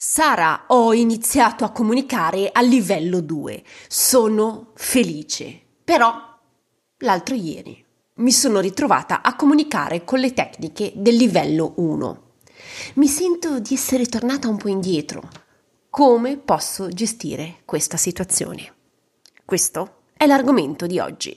Sara, ho iniziato a comunicare a livello 2. Sono felice. Però, l'altro ieri, mi sono ritrovata a comunicare con le tecniche del livello 1. Mi sento di essere tornata un po' indietro. Come posso gestire questa situazione? Questo è l'argomento di oggi.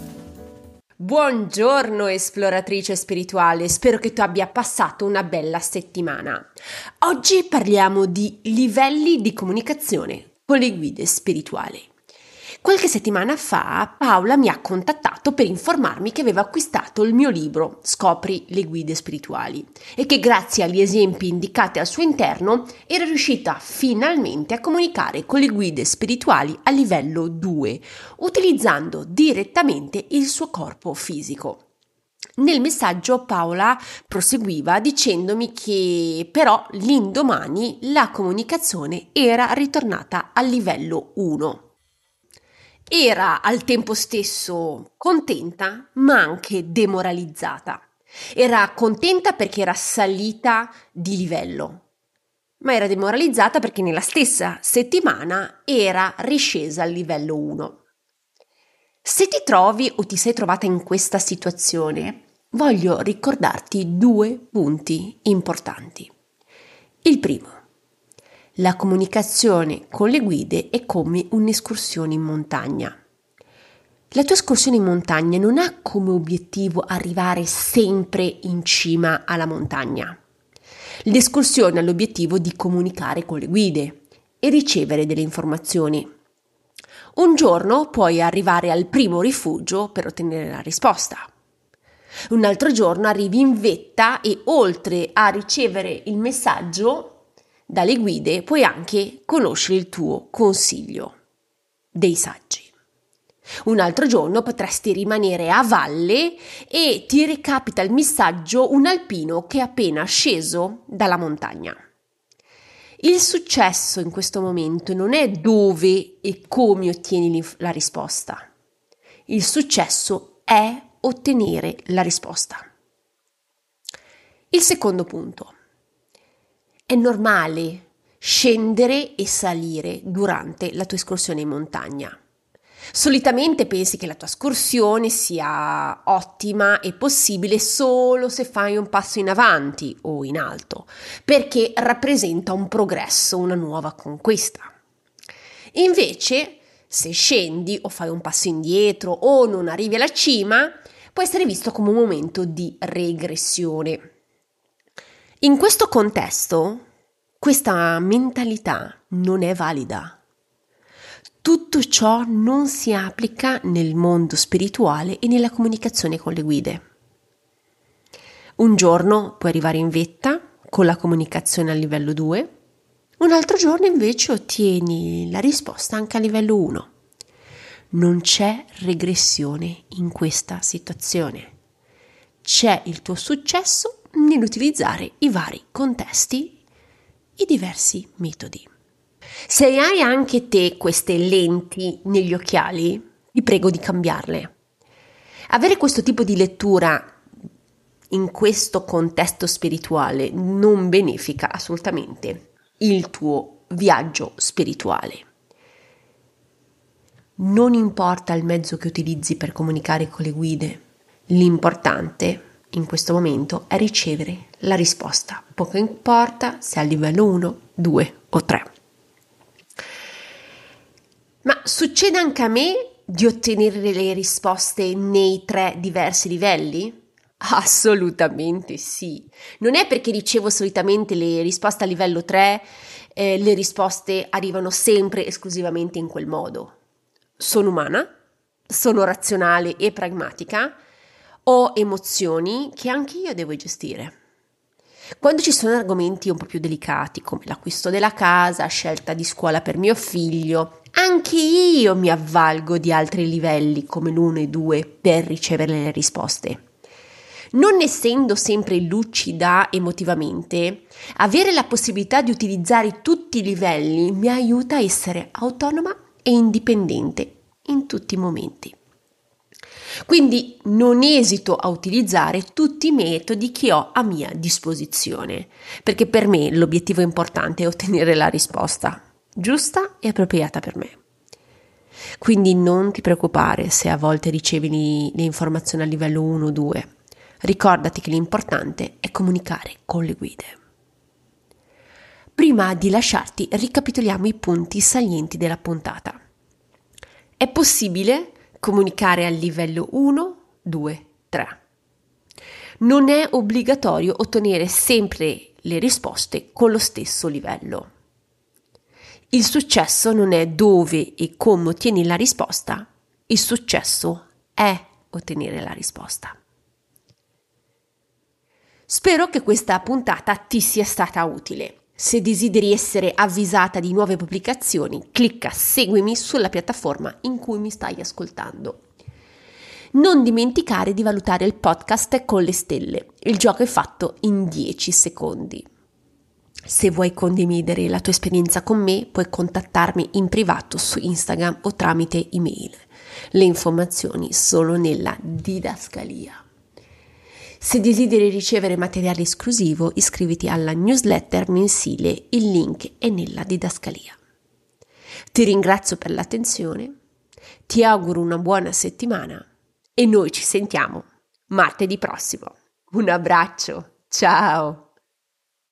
Buongiorno esploratrice spirituale, spero che tu abbia passato una bella settimana. Oggi parliamo di livelli di comunicazione con le guide spirituali. Qualche settimana fa Paola mi ha contattato per informarmi che aveva acquistato il mio libro Scopri le guide spirituali e che grazie agli esempi indicati al suo interno era riuscita finalmente a comunicare con le guide spirituali a livello 2, utilizzando direttamente il suo corpo fisico. Nel messaggio Paola proseguiva dicendomi che però l'indomani la comunicazione era ritornata al livello 1 era al tempo stesso contenta, ma anche demoralizzata. Era contenta perché era salita di livello, ma era demoralizzata perché nella stessa settimana era riscesa al livello 1. Se ti trovi o ti sei trovata in questa situazione, voglio ricordarti due punti importanti. Il primo, la comunicazione con le guide è come un'escursione in montagna. La tua escursione in montagna non ha come obiettivo arrivare sempre in cima alla montagna. L'escursione ha l'obiettivo di comunicare con le guide e ricevere delle informazioni. Un giorno puoi arrivare al primo rifugio per ottenere la risposta. Un altro giorno arrivi in vetta e oltre a ricevere il messaggio dalle guide puoi anche conoscere il tuo consiglio dei saggi. Un altro giorno potresti rimanere a valle e ti recapita il messaggio un alpino che è appena sceso dalla montagna. Il successo in questo momento non è dove e come ottieni la risposta. Il successo è ottenere la risposta. Il secondo punto. È normale scendere e salire durante la tua escursione in montagna. Solitamente pensi che la tua escursione sia ottima e possibile solo se fai un passo in avanti o in alto, perché rappresenta un progresso, una nuova conquista. Invece, se scendi o fai un passo indietro o non arrivi alla cima, può essere visto come un momento di regressione. In questo contesto, questa mentalità non è valida. Tutto ciò non si applica nel mondo spirituale e nella comunicazione con le guide. Un giorno puoi arrivare in vetta con la comunicazione a livello 2, un altro giorno invece ottieni la risposta anche a livello 1. Non c'è regressione in questa situazione. C'è il tuo successo nell'utilizzare i vari contesti, i diversi metodi. Se hai anche te queste lenti negli occhiali, vi prego di cambiarle. Avere questo tipo di lettura in questo contesto spirituale non benefica assolutamente il tuo viaggio spirituale. Non importa il mezzo che utilizzi per comunicare con le guide, l'importante in questo momento è ricevere la risposta. Poco importa se è a livello 1, 2 o 3. Ma succede anche a me di ottenere le risposte nei tre diversi livelli? Assolutamente sì. Non è perché ricevo solitamente le risposte a livello 3, eh, le risposte arrivano sempre esclusivamente in quel modo. Sono umana, sono razionale e pragmatica ho emozioni che anche io devo gestire. Quando ci sono argomenti un po' più delicati come l'acquisto della casa, scelta di scuola per mio figlio, Anche io mi avvalgo di altri livelli come l'1 e 2 per ricevere le risposte. Non essendo sempre lucida emotivamente, avere la possibilità di utilizzare tutti i livelli mi aiuta a essere autonoma e indipendente in tutti i momenti. Quindi non esito a utilizzare tutti i metodi che ho a mia disposizione, perché per me l'obiettivo importante è ottenere la risposta giusta e appropriata per me. Quindi non ti preoccupare se a volte ricevi le informazioni a livello 1 o 2. Ricordati che l'importante è comunicare con le guide. Prima di lasciarti, ricapitoliamo i punti salienti della puntata. È possibile comunicare a livello 1, 2, 3. Non è obbligatorio ottenere sempre le risposte con lo stesso livello. Il successo non è dove e come ottieni la risposta, il successo è ottenere la risposta. Spero che questa puntata ti sia stata utile. Se desideri essere avvisata di nuove pubblicazioni, clicca seguimi sulla piattaforma in cui mi stai ascoltando. Non dimenticare di valutare il podcast con le stelle. Il gioco è fatto in 10 secondi. Se vuoi condividere la tua esperienza con me, puoi contattarmi in privato su Instagram o tramite email. Le informazioni sono nella didascalia. Se desideri ricevere materiale esclusivo, iscriviti alla newsletter mensile, il link è nella didascalia. Ti ringrazio per l'attenzione, ti auguro una buona settimana e noi ci sentiamo martedì prossimo. Un abbraccio, ciao!